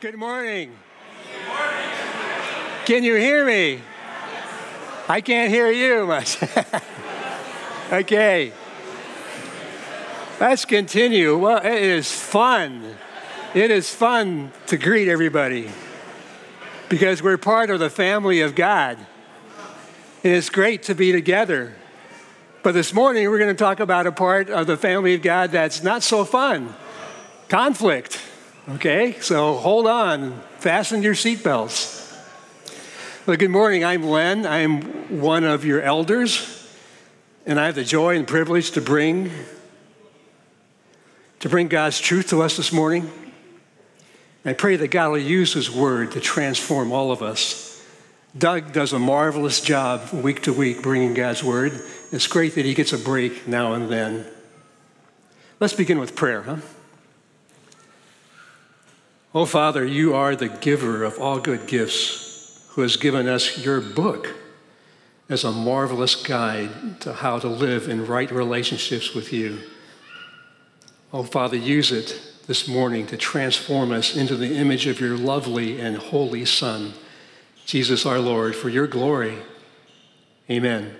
Good morning. Can you hear me? I can't hear you much. okay. Let's continue. Well, it is fun. It is fun to greet everybody because we're part of the family of God. And it's great to be together. But this morning, we're going to talk about a part of the family of God that's not so fun conflict. Okay, so hold on, fasten your seatbelts. Well, good morning. I'm Len. I'm one of your elders, and I have the joy and privilege to bring to bring God's truth to us this morning. I pray that God will use His Word to transform all of us. Doug does a marvelous job week to week bringing God's Word. It's great that he gets a break now and then. Let's begin with prayer, huh? Oh, Father, you are the giver of all good gifts who has given us your book as a marvelous guide to how to live in right relationships with you. Oh, Father, use it this morning to transform us into the image of your lovely and holy Son, Jesus our Lord, for your glory. Amen.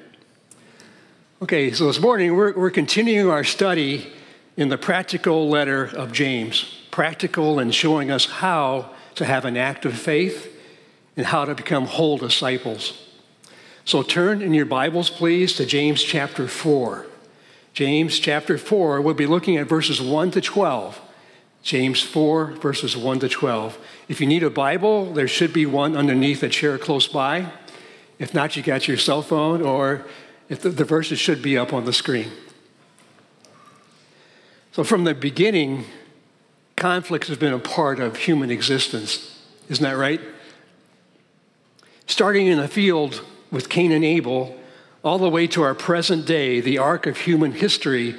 Okay, so this morning we're, we're continuing our study in the practical letter of James practical and showing us how to have an active faith and how to become whole disciples. So turn in your Bibles, please, to James chapter 4. James chapter 4, we'll be looking at verses 1 to 12. James 4, verses 1 to 12. If you need a Bible, there should be one underneath a chair close by. If not, you got your cell phone, or if the, the verses should be up on the screen. So, from the beginning, conflict has been a part of human existence. Isn't that right? Starting in the field with Cain and Abel, all the way to our present day, the arc of human history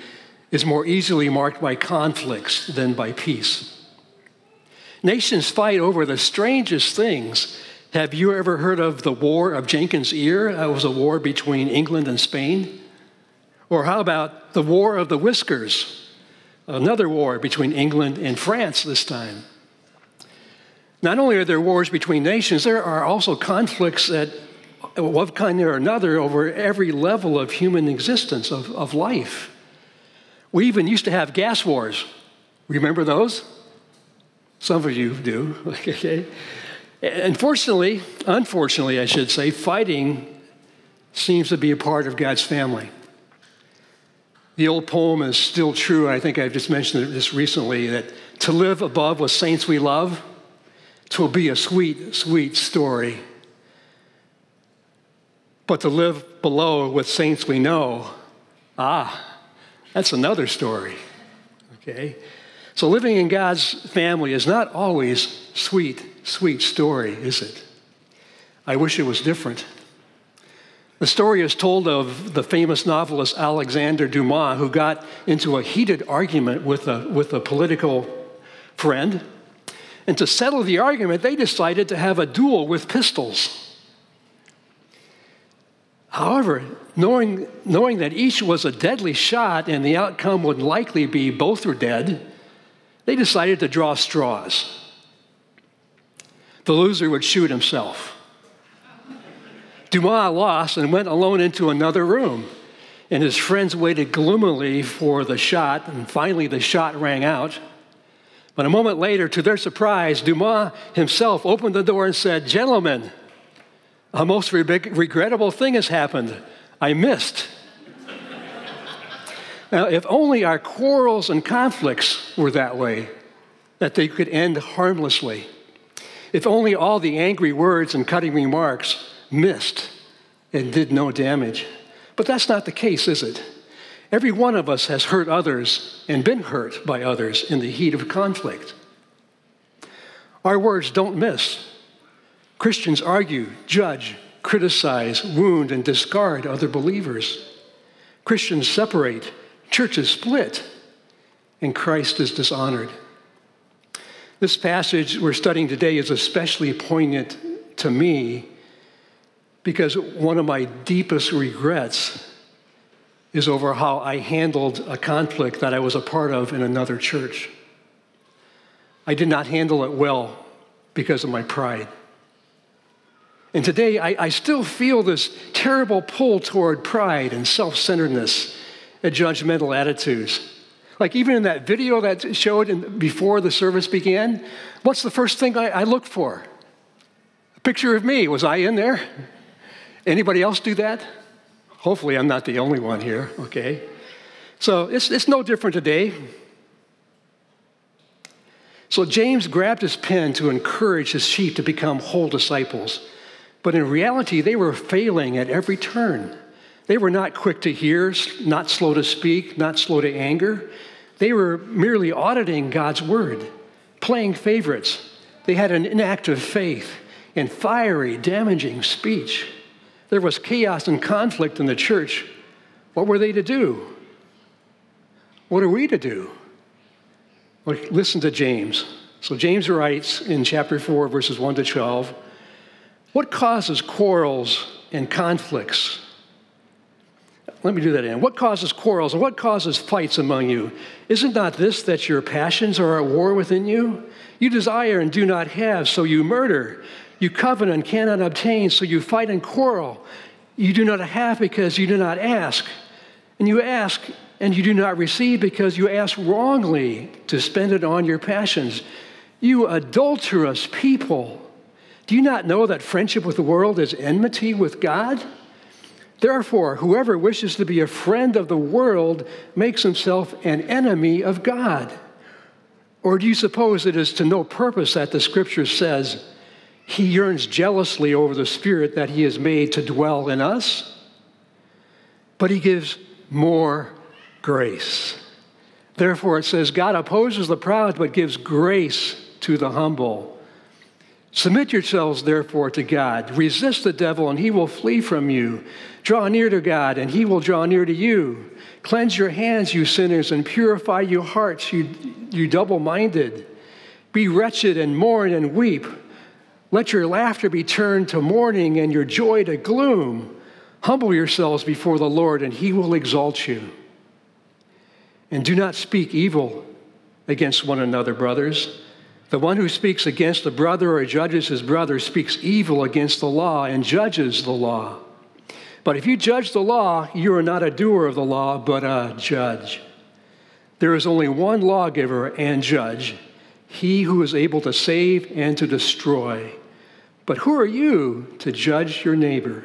is more easily marked by conflicts than by peace. Nations fight over the strangest things. Have you ever heard of the War of Jenkins' Ear? That was a war between England and Spain. Or how about the War of the Whiskers? Another war between England and France this time. Not only are there wars between nations, there are also conflicts at one kind or another over every level of human existence, of, of life. We even used to have gas wars. Remember those? Some of you do, okay? Unfortunately, unfortunately, I should say, fighting seems to be a part of God's family. The old poem is still true. I think I've just mentioned this recently that to live above with saints we love, twill be a sweet, sweet story. But to live below with saints we know, ah, that's another story. Okay? So living in God's family is not always sweet, sweet story, is it? I wish it was different. The story is told of the famous novelist Alexander Dumas, who got into a heated argument with a, with a political friend. And to settle the argument, they decided to have a duel with pistols. However, knowing, knowing that each was a deadly shot and the outcome would likely be both were dead, they decided to draw straws. The loser would shoot himself. Dumas lost and went alone into another room. And his friends waited gloomily for the shot, and finally the shot rang out. But a moment later, to their surprise, Dumas himself opened the door and said, Gentlemen, a most re- regrettable thing has happened. I missed. now, if only our quarrels and conflicts were that way, that they could end harmlessly. If only all the angry words and cutting remarks missed and did no damage. But that's not the case, is it? Every one of us has hurt others and been hurt by others in the heat of conflict. Our words don't miss. Christians argue, judge, criticize, wound, and discard other believers. Christians separate, churches split, and Christ is dishonored. This passage we're studying today is especially poignant to me because one of my deepest regrets is over how I handled a conflict that I was a part of in another church. I did not handle it well because of my pride. And today, I, I still feel this terrible pull toward pride and self centeredness and judgmental attitudes. Like even in that video that showed in, before the service began, what's the first thing I, I looked for? A picture of me. Was I in there? Anybody else do that? Hopefully, I'm not the only one here, okay? So it's, it's no different today. So James grabbed his pen to encourage his sheep to become whole disciples. But in reality, they were failing at every turn. They were not quick to hear, not slow to speak, not slow to anger. They were merely auditing God's word, playing favorites. They had an inactive faith and fiery, damaging speech. There was chaos and conflict in the church. What were they to do? What are we to do? Well, listen to James. So, James writes in chapter 4, verses 1 to 12 what causes quarrels and conflicts? Let me do that again. What causes quarrels and what causes fights among you? Isn't not this that your passions are at war within you? You desire and do not have, so you murder. You covet and cannot obtain, so you fight and quarrel. You do not have because you do not ask. And you ask and you do not receive because you ask wrongly to spend it on your passions. You adulterous people. Do you not know that friendship with the world is enmity with God? Therefore, whoever wishes to be a friend of the world makes himself an enemy of God. Or do you suppose it is to no purpose that the scripture says, He yearns jealously over the Spirit that He has made to dwell in us? But He gives more grace. Therefore, it says, God opposes the proud, but gives grace to the humble. Submit yourselves, therefore, to God. Resist the devil, and he will flee from you. Draw near to God, and he will draw near to you. Cleanse your hands, you sinners, and purify your hearts, you, you double minded. Be wretched and mourn and weep. Let your laughter be turned to mourning and your joy to gloom. Humble yourselves before the Lord, and he will exalt you. And do not speak evil against one another, brothers. The one who speaks against a brother or judges his brother speaks evil against the law and judges the law. But if you judge the law, you are not a doer of the law, but a judge. There is only one lawgiver and judge, he who is able to save and to destroy. But who are you to judge your neighbor?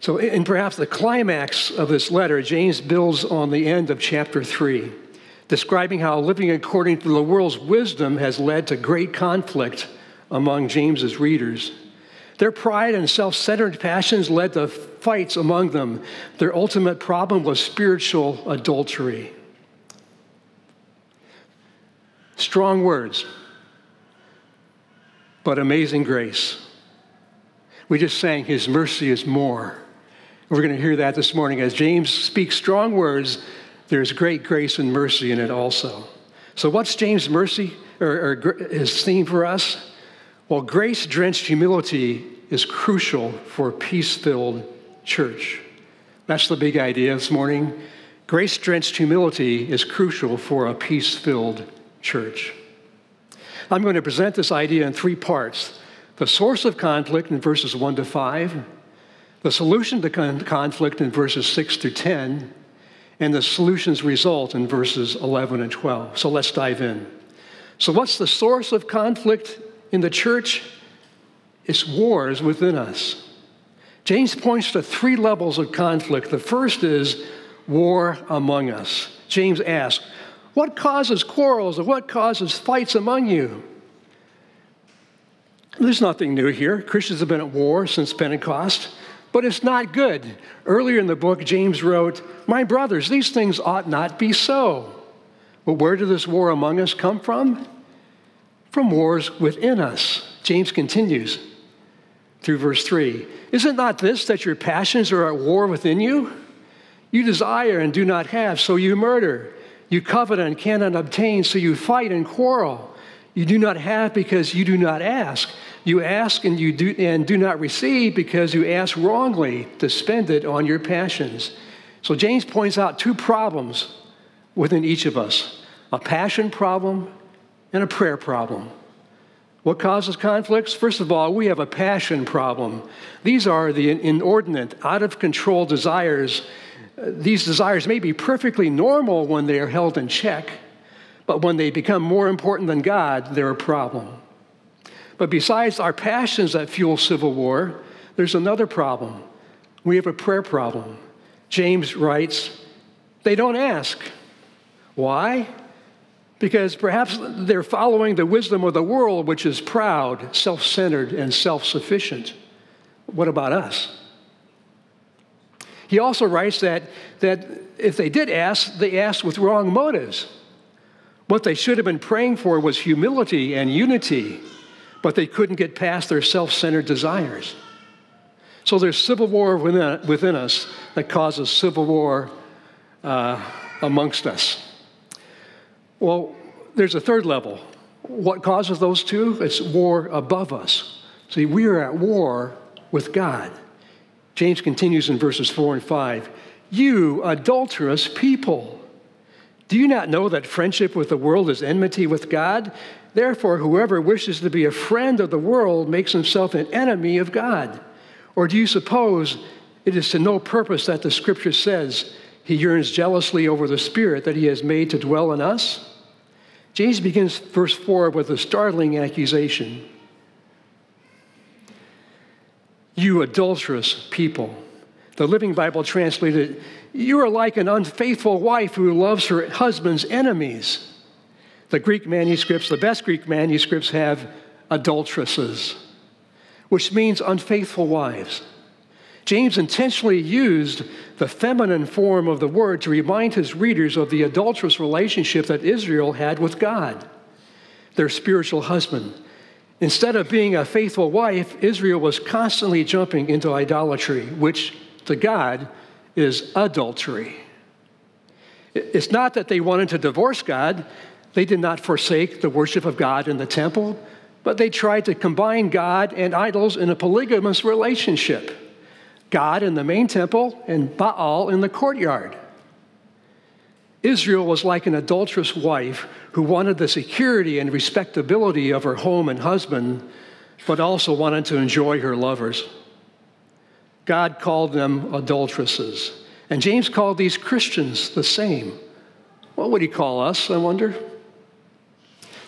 So, in perhaps the climax of this letter, James builds on the end of chapter 3 describing how living according to the world's wisdom has led to great conflict among James's readers. Their pride and self centered passions led to fights among them. Their ultimate problem was spiritual adultery. Strong words, but amazing grace. We just sang, His mercy is more. We're going to hear that this morning as James speaks strong words there's great grace and mercy in it also. So, what's James' mercy or, or his theme for us? Well, grace drenched humility is crucial for a peace filled church. That's the big idea this morning. Grace drenched humility is crucial for a peace filled church. I'm going to present this idea in three parts the source of conflict in verses 1 to 5, the solution to conflict in verses 6 to 10, and the solutions result in verses 11 and 12. So let's dive in. So, what's the source of conflict in the church? It's wars within us. James points to three levels of conflict. The first is war among us. James asks, What causes quarrels or what causes fights among you? There's nothing new here. Christians have been at war since Pentecost but it's not good. Earlier in the book, James wrote, My brothers, these things ought not be so. But where did this war among us come from? From wars within us. James continues through verse 3 Is it not this that your passions are at war within you? You desire and do not have, so you murder. You covet and cannot obtain, so you fight and quarrel. You do not have because you do not ask. You ask and you do and do not receive because you ask wrongly to spend it on your passions. So James points out two problems within each of us: a passion problem and a prayer problem. What causes conflicts? First of all, we have a passion problem. These are the inordinate, out of control desires. These desires may be perfectly normal when they are held in check, but when they become more important than God, they're a problem. But besides our passions that fuel civil war, there's another problem. We have a prayer problem. James writes, they don't ask. Why? Because perhaps they're following the wisdom of the world, which is proud, self centered, and self sufficient. What about us? He also writes that, that if they did ask, they asked with wrong motives. What they should have been praying for was humility and unity, but they couldn't get past their self centered desires. So there's civil war within, within us that causes civil war uh, amongst us. Well, there's a third level. What causes those two? It's war above us. See, we are at war with God. James continues in verses 4 and 5 You adulterous people, do you not know that friendship with the world is enmity with God? Therefore, whoever wishes to be a friend of the world makes himself an enemy of God. Or do you suppose it is to no purpose that the scripture says he yearns jealously over the spirit that he has made to dwell in us? James begins verse 4 with a startling accusation You adulterous people. The Living Bible translated, You are like an unfaithful wife who loves her husband's enemies. The Greek manuscripts, the best Greek manuscripts, have adulteresses which means unfaithful wives. James intentionally used the feminine form of the word to remind his readers of the adulterous relationship that Israel had with God, their spiritual husband. Instead of being a faithful wife, Israel was constantly jumping into idolatry, which to God is adultery. It's not that they wanted to divorce God, they did not forsake the worship of God in the temple but they tried to combine God and idols in a polygamous relationship God in the main temple and Baal in the courtyard. Israel was like an adulterous wife who wanted the security and respectability of her home and husband, but also wanted to enjoy her lovers. God called them adulteresses. And James called these Christians the same. What would he call us, I wonder?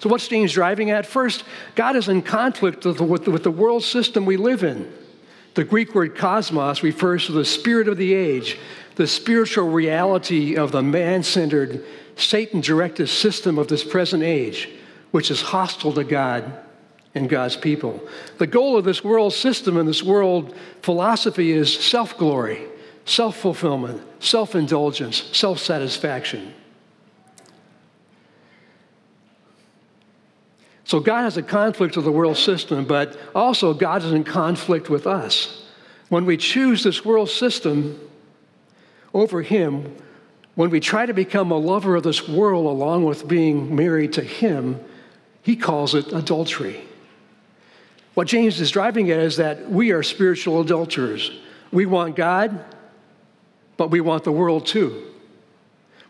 So, what's James driving at? First, God is in conflict with the, world system we live in. The Greek word cosmos refers to the spirit of the age, the spiritual reality of the man centered, Satan directed system of this present age, which is hostile to God and God's people. The goal of this world system and this world philosophy is self glory, self fulfillment, self indulgence, self satisfaction. So God has a conflict with the world system, but also God is in conflict with us. When we choose this world system over Him, when we try to become a lover of this world along with being married to Him, He calls it adultery. What James is driving at is that we are spiritual adulterers. We want God, but we want the world too.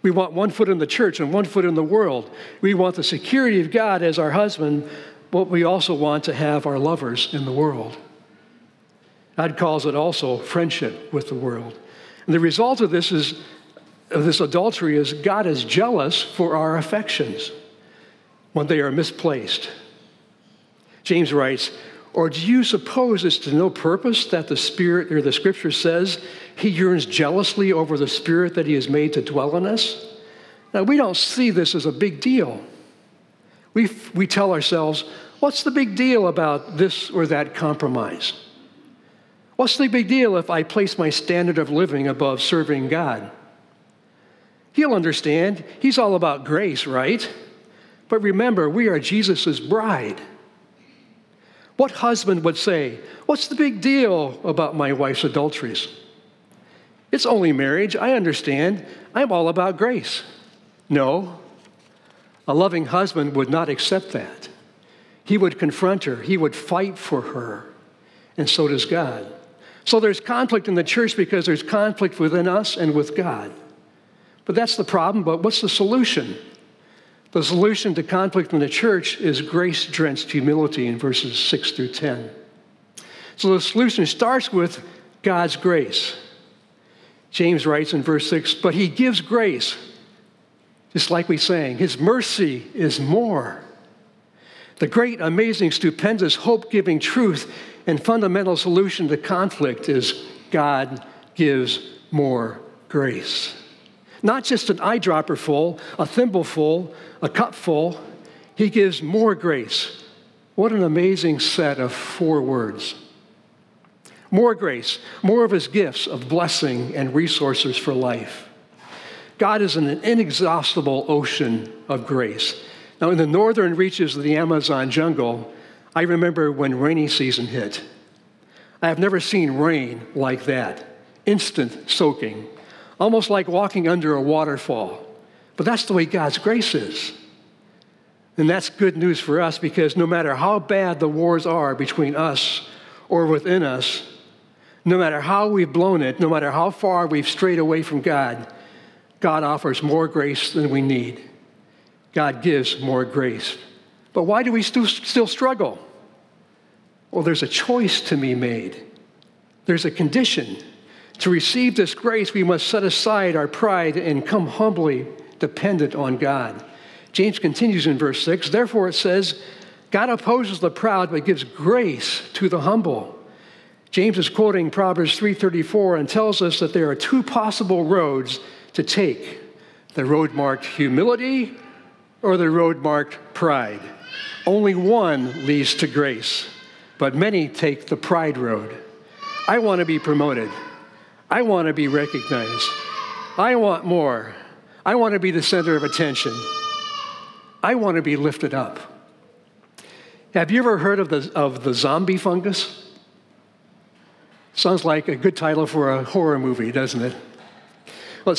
We want one foot in the church and one foot in the world. We want the security of God as our husband, but we also want to have our lovers in the world. God calls it also friendship with the world. And the result of this is of this adultery is God is jealous for our affections when they are misplaced. James writes, or do you suppose it's to no purpose that the Spirit or the Scripture says he yearns jealously over the Spirit that he has made to dwell in us? Now, we don't see this as a big deal. We, we tell ourselves, what's the big deal about this or that compromise? What's the big deal if I place my standard of living above serving God? He'll understand. He's all about grace, right? But remember, we are Jesus' bride. What husband would say, What's the big deal about my wife's adulteries? It's only marriage. I understand. I'm all about grace. No, a loving husband would not accept that. He would confront her, he would fight for her, and so does God. So there's conflict in the church because there's conflict within us and with God. But that's the problem. But what's the solution? The solution to conflict in the church is grace drenched humility in verses 6 through 10. So the solution starts with God's grace. James writes in verse 6 But he gives grace, just like we sang, his mercy is more. The great, amazing, stupendous, hope giving truth and fundamental solution to conflict is God gives more grace. Not just an eyedropper full, a thimble full, a cup full, He gives more grace. What an amazing set of four words. More grace, more of His gifts of blessing and resources for life. God is an inexhaustible ocean of grace. Now, in the northern reaches of the Amazon jungle, I remember when rainy season hit. I have never seen rain like that instant soaking, almost like walking under a waterfall. But that's the way God's grace is. And that's good news for us because no matter how bad the wars are between us or within us, no matter how we've blown it, no matter how far we've strayed away from God, God offers more grace than we need. God gives more grace. But why do we still, still struggle? Well, there's a choice to be made, there's a condition. To receive this grace, we must set aside our pride and come humbly dependent on God. James continues in verse 6 Therefore, it says, God opposes the proud but gives grace to the humble. James is quoting Proverbs 3:34 and tells us that there are two possible roads to take. The road marked humility or the road marked pride. Only one leads to grace, but many take the pride road. I want to be promoted. I want to be recognized. I want more. I want to be the center of attention. I want to be lifted up. Have you ever heard of the, of the zombie fungus? Sounds like a good title for a horror movie, doesn't it? Well,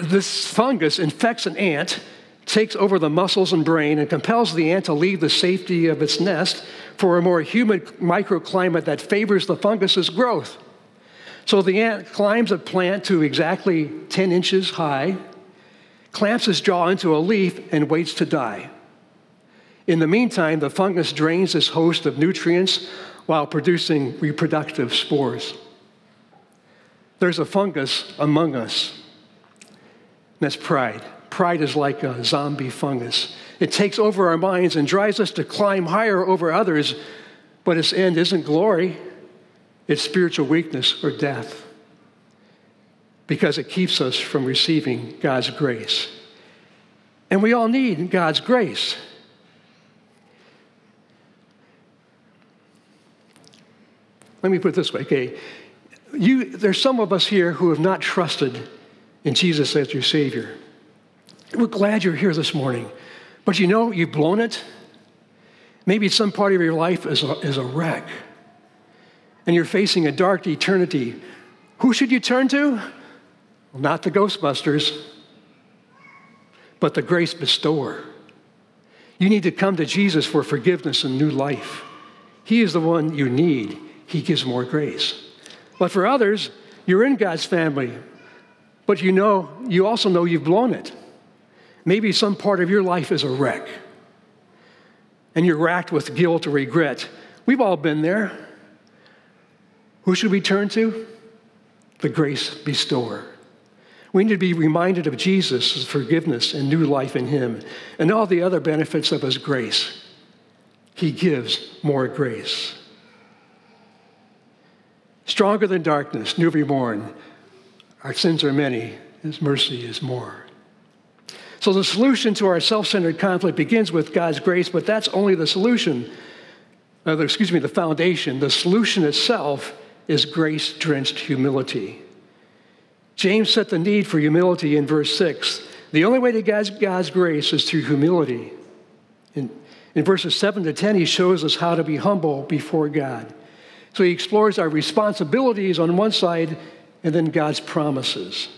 this fungus infects an ant, takes over the muscles and brain, and compels the ant to leave the safety of its nest for a more humid microclimate that favors the fungus's growth. So the ant climbs a plant to exactly 10 inches high, clamps his jaw into a leaf, and waits to die. In the meantime, the fungus drains this host of nutrients while producing reproductive spores. There's a fungus among us. That's pride. Pride is like a zombie fungus. It takes over our minds and drives us to climb higher over others, but its end isn't glory, it's spiritual weakness or death because it keeps us from receiving God's grace. And we all need God's grace. Let me put it this way, okay? You, there's some of us here who have not trusted in Jesus as your Savior. We're glad you're here this morning. But you know, you've blown it. Maybe some part of your life is a, is a wreck. And you're facing a dark eternity. Who should you turn to? Well, not the Ghostbusters, but the grace bestower. You need to come to Jesus for forgiveness and new life. He is the one you need. He gives more grace. But for others, you're in God's family, but you know, you also know you've blown it. Maybe some part of your life is a wreck and you're racked with guilt or regret. We've all been there. Who should we turn to? The grace bestower. We need to be reminded of Jesus' forgiveness and new life in Him and all the other benefits of His grace. He gives more grace. Stronger than darkness, newly born. Our sins are many, His mercy is more. So the solution to our self centered conflict begins with God's grace, but that's only the solution. Uh, excuse me, the foundation. The solution itself is grace drenched humility. James set the need for humility in verse 6. The only way to God's, God's grace is through humility. In, in verses 7 to 10, he shows us how to be humble before God. So he explores our responsibilities on one side and then God's promises.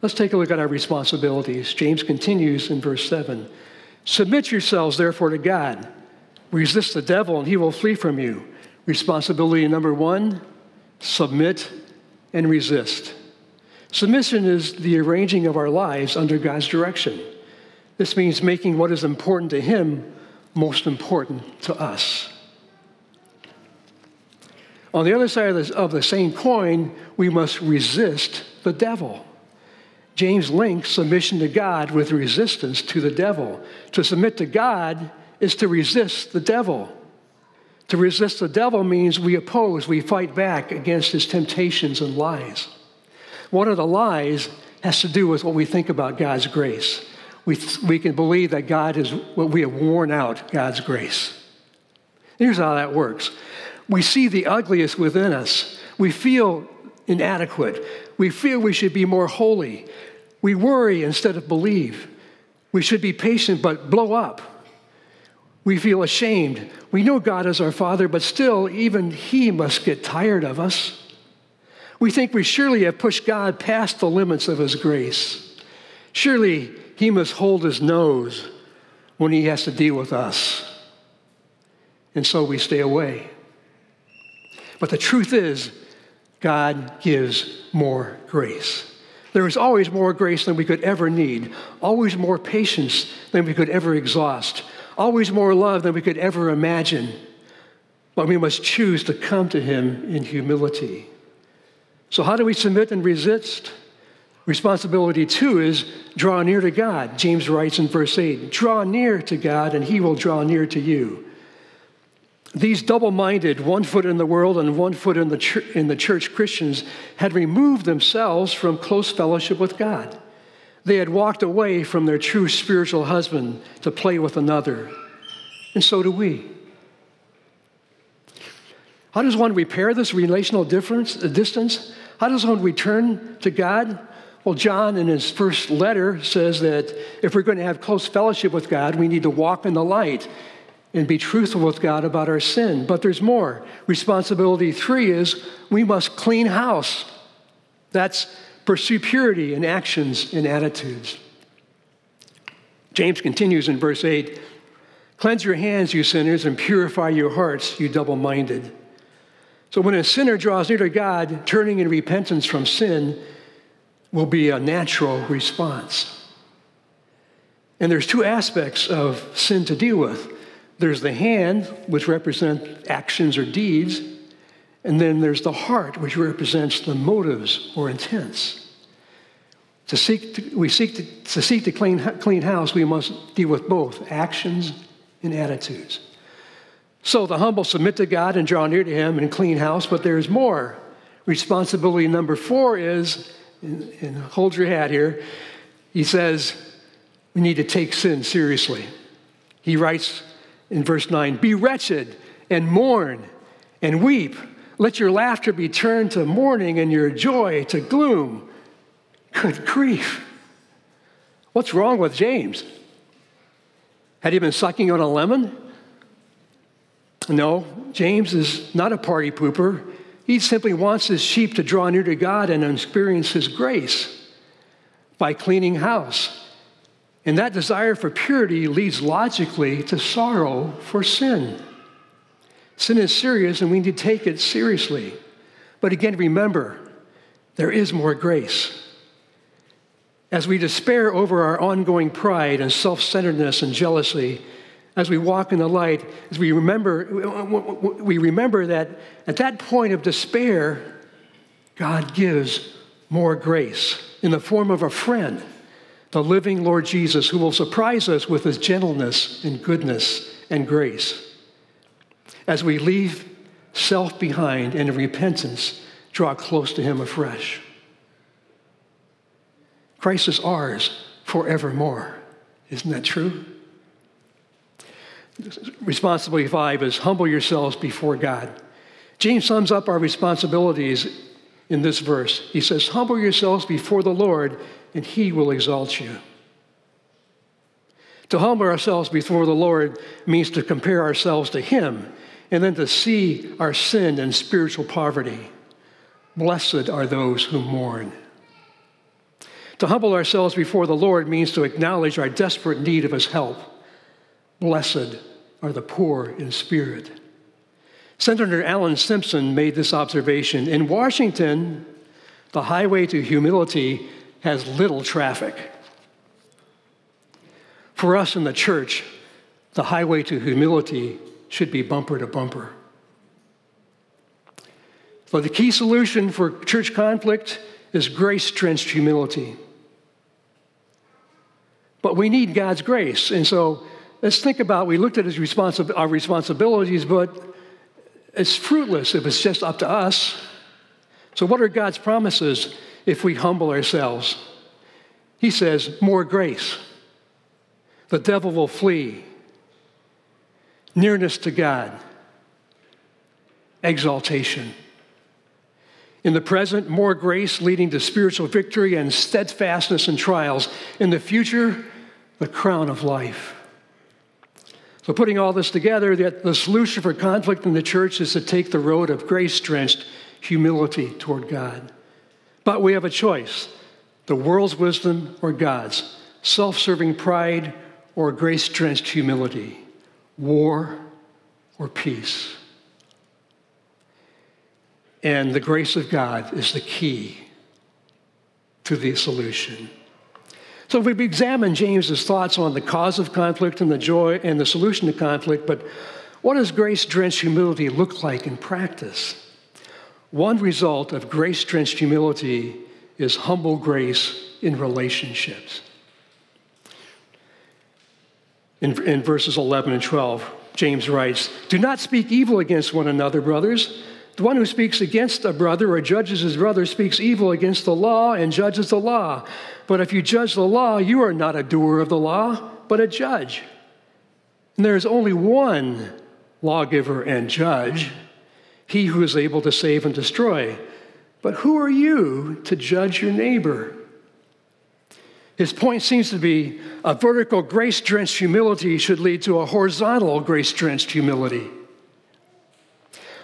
Let's take a look at our responsibilities. James continues in verse 7 Submit yourselves, therefore, to God. Resist the devil, and he will flee from you. Responsibility number one submit and resist. Submission is the arranging of our lives under God's direction. This means making what is important to Him most important to us. On the other side of, this, of the same coin, we must resist the devil. James links submission to God with resistance to the devil. To submit to God is to resist the devil. To resist the devil means we oppose, we fight back against his temptations and lies. One of the lies has to do with what we think about God's grace. We, we can believe that God is what we have worn out God's grace. Here's how that works we see the ugliest within us. We feel inadequate. We feel we should be more holy. We worry instead of believe. We should be patient but blow up. We feel ashamed. We know God is our Father, but still, even He must get tired of us. We think we surely have pushed God past the limits of His grace. Surely He must hold His nose when He has to deal with us. And so we stay away. But the truth is, God gives more grace. There is always more grace than we could ever need, always more patience than we could ever exhaust, always more love than we could ever imagine. But we must choose to come to Him in humility. So, how do we submit and resist? Responsibility two is draw near to God. James writes in verse 8 draw near to God, and He will draw near to you. These double minded, one foot in the world and one foot in the, in the church Christians had removed themselves from close fellowship with God. They had walked away from their true spiritual husband to play with another. And so do we. How does one repair this relational difference, the distance? How does one return to God? Well, John, in his first letter, says that if we're going to have close fellowship with God, we need to walk in the light and be truthful with God about our sin. But there's more. Responsibility three is we must clean house. That's pursue purity in actions and attitudes. James continues in verse 8 Cleanse your hands, you sinners, and purify your hearts, you double minded. So when a sinner draws near to God, turning in repentance from sin will be a natural response. And there's two aspects of sin to deal with there's the hand, which represents actions or deeds, and then there's the heart, which represents the motives or intents. To seek to, we seek to, to seek to clean, clean house, we must deal with both actions and attitudes. So the humble submit to God and draw near to Him and clean house, but there's more. Responsibility number four is, and, and hold your hat here, he says, we need to take sin seriously. He writes, in verse 9 Be wretched and mourn and weep. Let your laughter be turned to mourning and your joy to gloom. Good grief. What's wrong with James? Had he been sucking on a lemon? No, James is not a party pooper. He simply wants his sheep to draw near to God and experience his grace by cleaning house and that desire for purity leads logically to sorrow for sin. Sin is serious and we need to take it seriously. But again, remember, there is more grace. As we despair over our ongoing pride and self centeredness and jealousy, as we walk in the light, as we remember, we remember that at that point of despair, God gives more grace in the form of a friend the living Lord Jesus, who will surprise us with his gentleness and goodness and grace. As we leave self behind and in repentance, draw close to him afresh. Christ is ours forevermore. Isn't that true? Responsibility five is humble yourselves before God. James sums up our responsibilities in this verse. He says, Humble yourselves before the Lord, and he will exalt you. To humble ourselves before the Lord means to compare ourselves to him and then to see our sin and spiritual poverty. Blessed are those who mourn. To humble ourselves before the Lord means to acknowledge our desperate need of his help. Blessed are the poor in spirit. Senator Alan Simpson made this observation. In Washington, the highway to humility has little traffic. For us in the church, the highway to humility should be bumper to bumper. So, the key solution for church conflict is grace drenched humility. But we need God's grace. And so, let's think about we looked at his responsi- our responsibilities, but it's fruitless if it's just up to us. So, what are God's promises if we humble ourselves? He says, more grace. The devil will flee. Nearness to God. Exaltation. In the present, more grace leading to spiritual victory and steadfastness in trials. In the future, the crown of life. So, putting all this together, that the solution for conflict in the church is to take the road of grace drenched humility toward God. But we have a choice the world's wisdom or God's, self serving pride or grace drenched humility, war or peace. And the grace of God is the key to the solution. So if we've examined James's thoughts on the cause of conflict and the joy and the solution to conflict, but what does grace drenched humility look like in practice? One result of grace drenched humility is humble grace in relationships. In, in verses 11 and 12, James writes, Do not speak evil against one another, brothers. The one who speaks against a brother or judges his brother speaks evil against the law and judges the law. But if you judge the law, you are not a doer of the law, but a judge. And there is only one lawgiver and judge, he who is able to save and destroy. But who are you to judge your neighbor? His point seems to be a vertical grace drenched humility should lead to a horizontal grace drenched humility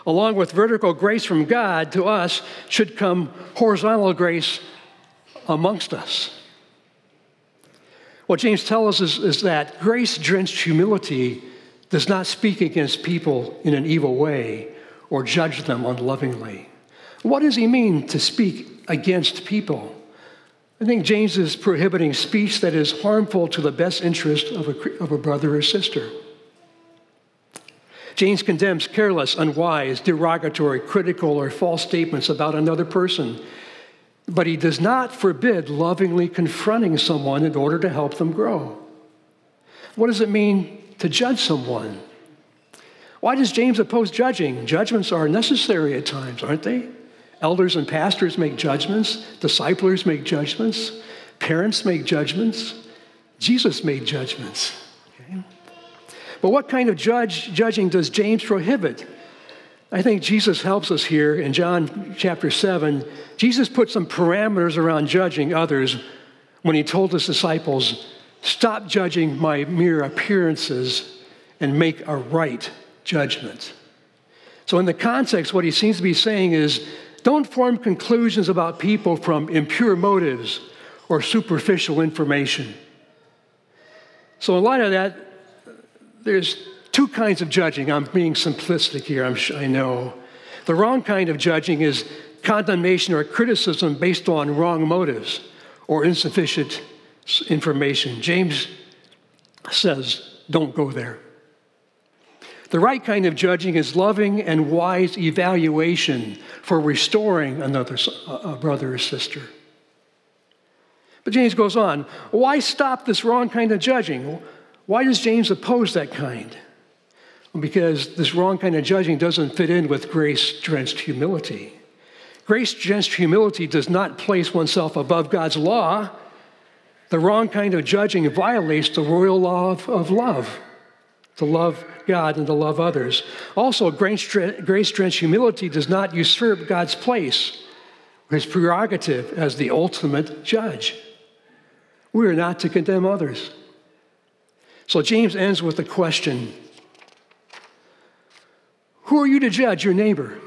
along with vertical grace from God to us, should come horizontal grace amongst us. What James tells us is, is that grace drenched humility does not speak against people in an evil way or judge them unlovingly. What does he mean to speak against people? I think James is prohibiting speech that is harmful to the best interest of a, of a brother or sister. James condemns careless, unwise, derogatory, critical, or false statements about another person. But he does not forbid lovingly confronting someone in order to help them grow. What does it mean to judge someone? Why does James oppose judging? Judgments are necessary at times, aren't they? Elders and pastors make judgments, disciplers make judgments, parents make judgments, Jesus made judgments. Okay? But what kind of judge, judging does James prohibit? I think Jesus helps us here in John chapter 7. Jesus put some parameters around judging others when he told his disciples, Stop judging my mere appearances and make a right judgment. So, in the context, what he seems to be saying is don't form conclusions about people from impure motives or superficial information. So, in light of that, there's two kinds of judging. I'm being simplistic here, I'm, I know. The wrong kind of judging is condemnation or criticism based on wrong motives or insufficient information. James says, don't go there. The right kind of judging is loving and wise evaluation for restoring another brother or sister. But James goes on, why stop this wrong kind of judging? Why does James oppose that kind? Because this wrong kind of judging doesn't fit in with grace drenched humility. Grace drenched humility does not place oneself above God's law. The wrong kind of judging violates the royal law of, of love to love God and to love others. Also, grace drenched humility does not usurp God's place, his prerogative as the ultimate judge. We are not to condemn others. So James ends with a question Who are you to judge your neighbor?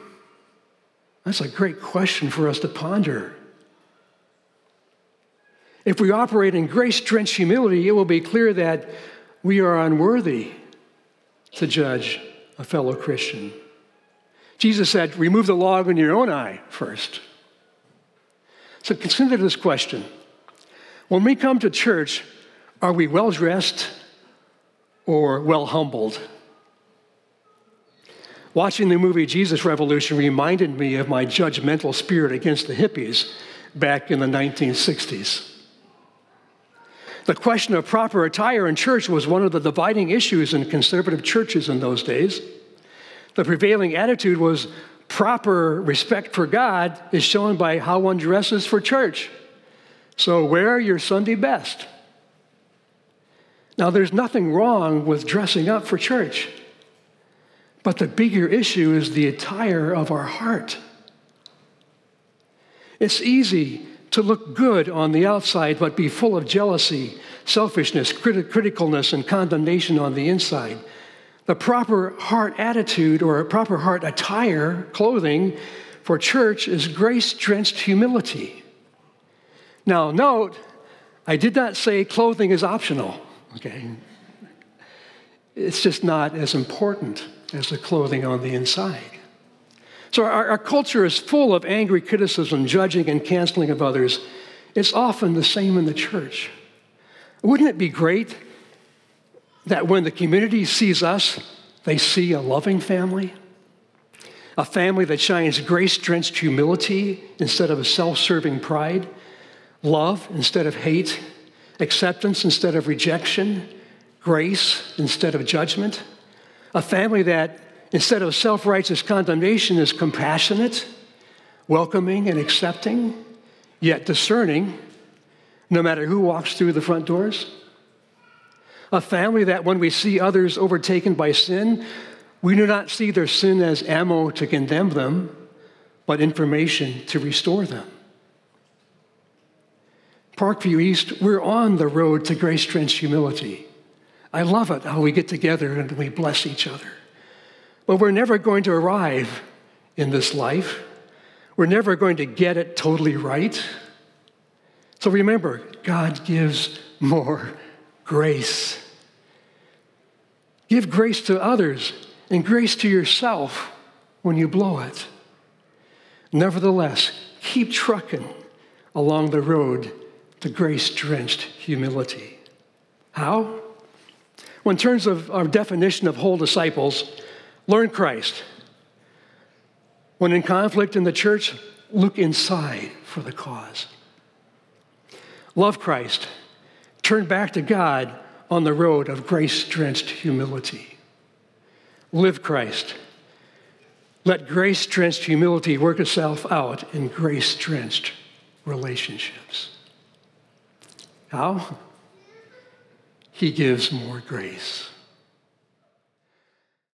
That's a great question for us to ponder. If we operate in grace drenched humility, it will be clear that we are unworthy to judge a fellow Christian. Jesus said, Remove the log in your own eye first. So consider this question. When we come to church, Are we well dressed or well humbled? Watching the movie Jesus Revolution reminded me of my judgmental spirit against the hippies back in the 1960s. The question of proper attire in church was one of the dividing issues in conservative churches in those days. The prevailing attitude was proper respect for God is shown by how one dresses for church. So wear your Sunday best. Now, there's nothing wrong with dressing up for church, but the bigger issue is the attire of our heart. It's easy to look good on the outside, but be full of jealousy, selfishness, criti- criticalness, and condemnation on the inside. The proper heart attitude or proper heart attire, clothing for church is grace drenched humility. Now, note, I did not say clothing is optional, okay? It's just not as important as the clothing on the inside. So our, our culture is full of angry criticism, judging, and canceling of others. It's often the same in the church. Wouldn't it be great that when the community sees us, they see a loving family? A family that shines grace drenched humility instead of a self serving pride, love instead of hate, acceptance instead of rejection, grace instead of judgment. A family that instead of self righteous condemnation, is compassionate, welcoming, and accepting, yet discerning, no matter who walks through the front doors. A family that, when we see others overtaken by sin, we do not see their sin as ammo to condemn them, but information to restore them. Parkview East, we're on the road to grace drenched humility. I love it how we get together and we bless each other. But we're never going to arrive in this life. We're never going to get it totally right. So remember, God gives more grace. Give grace to others and grace to yourself when you blow it. Nevertheless, keep trucking along the road to grace drenched humility. How? Well, in terms of our definition of whole disciples, Learn Christ. When in conflict in the church, look inside for the cause. Love Christ. Turn back to God on the road of grace drenched humility. Live Christ. Let grace drenched humility work itself out in grace drenched relationships. How? He gives more grace.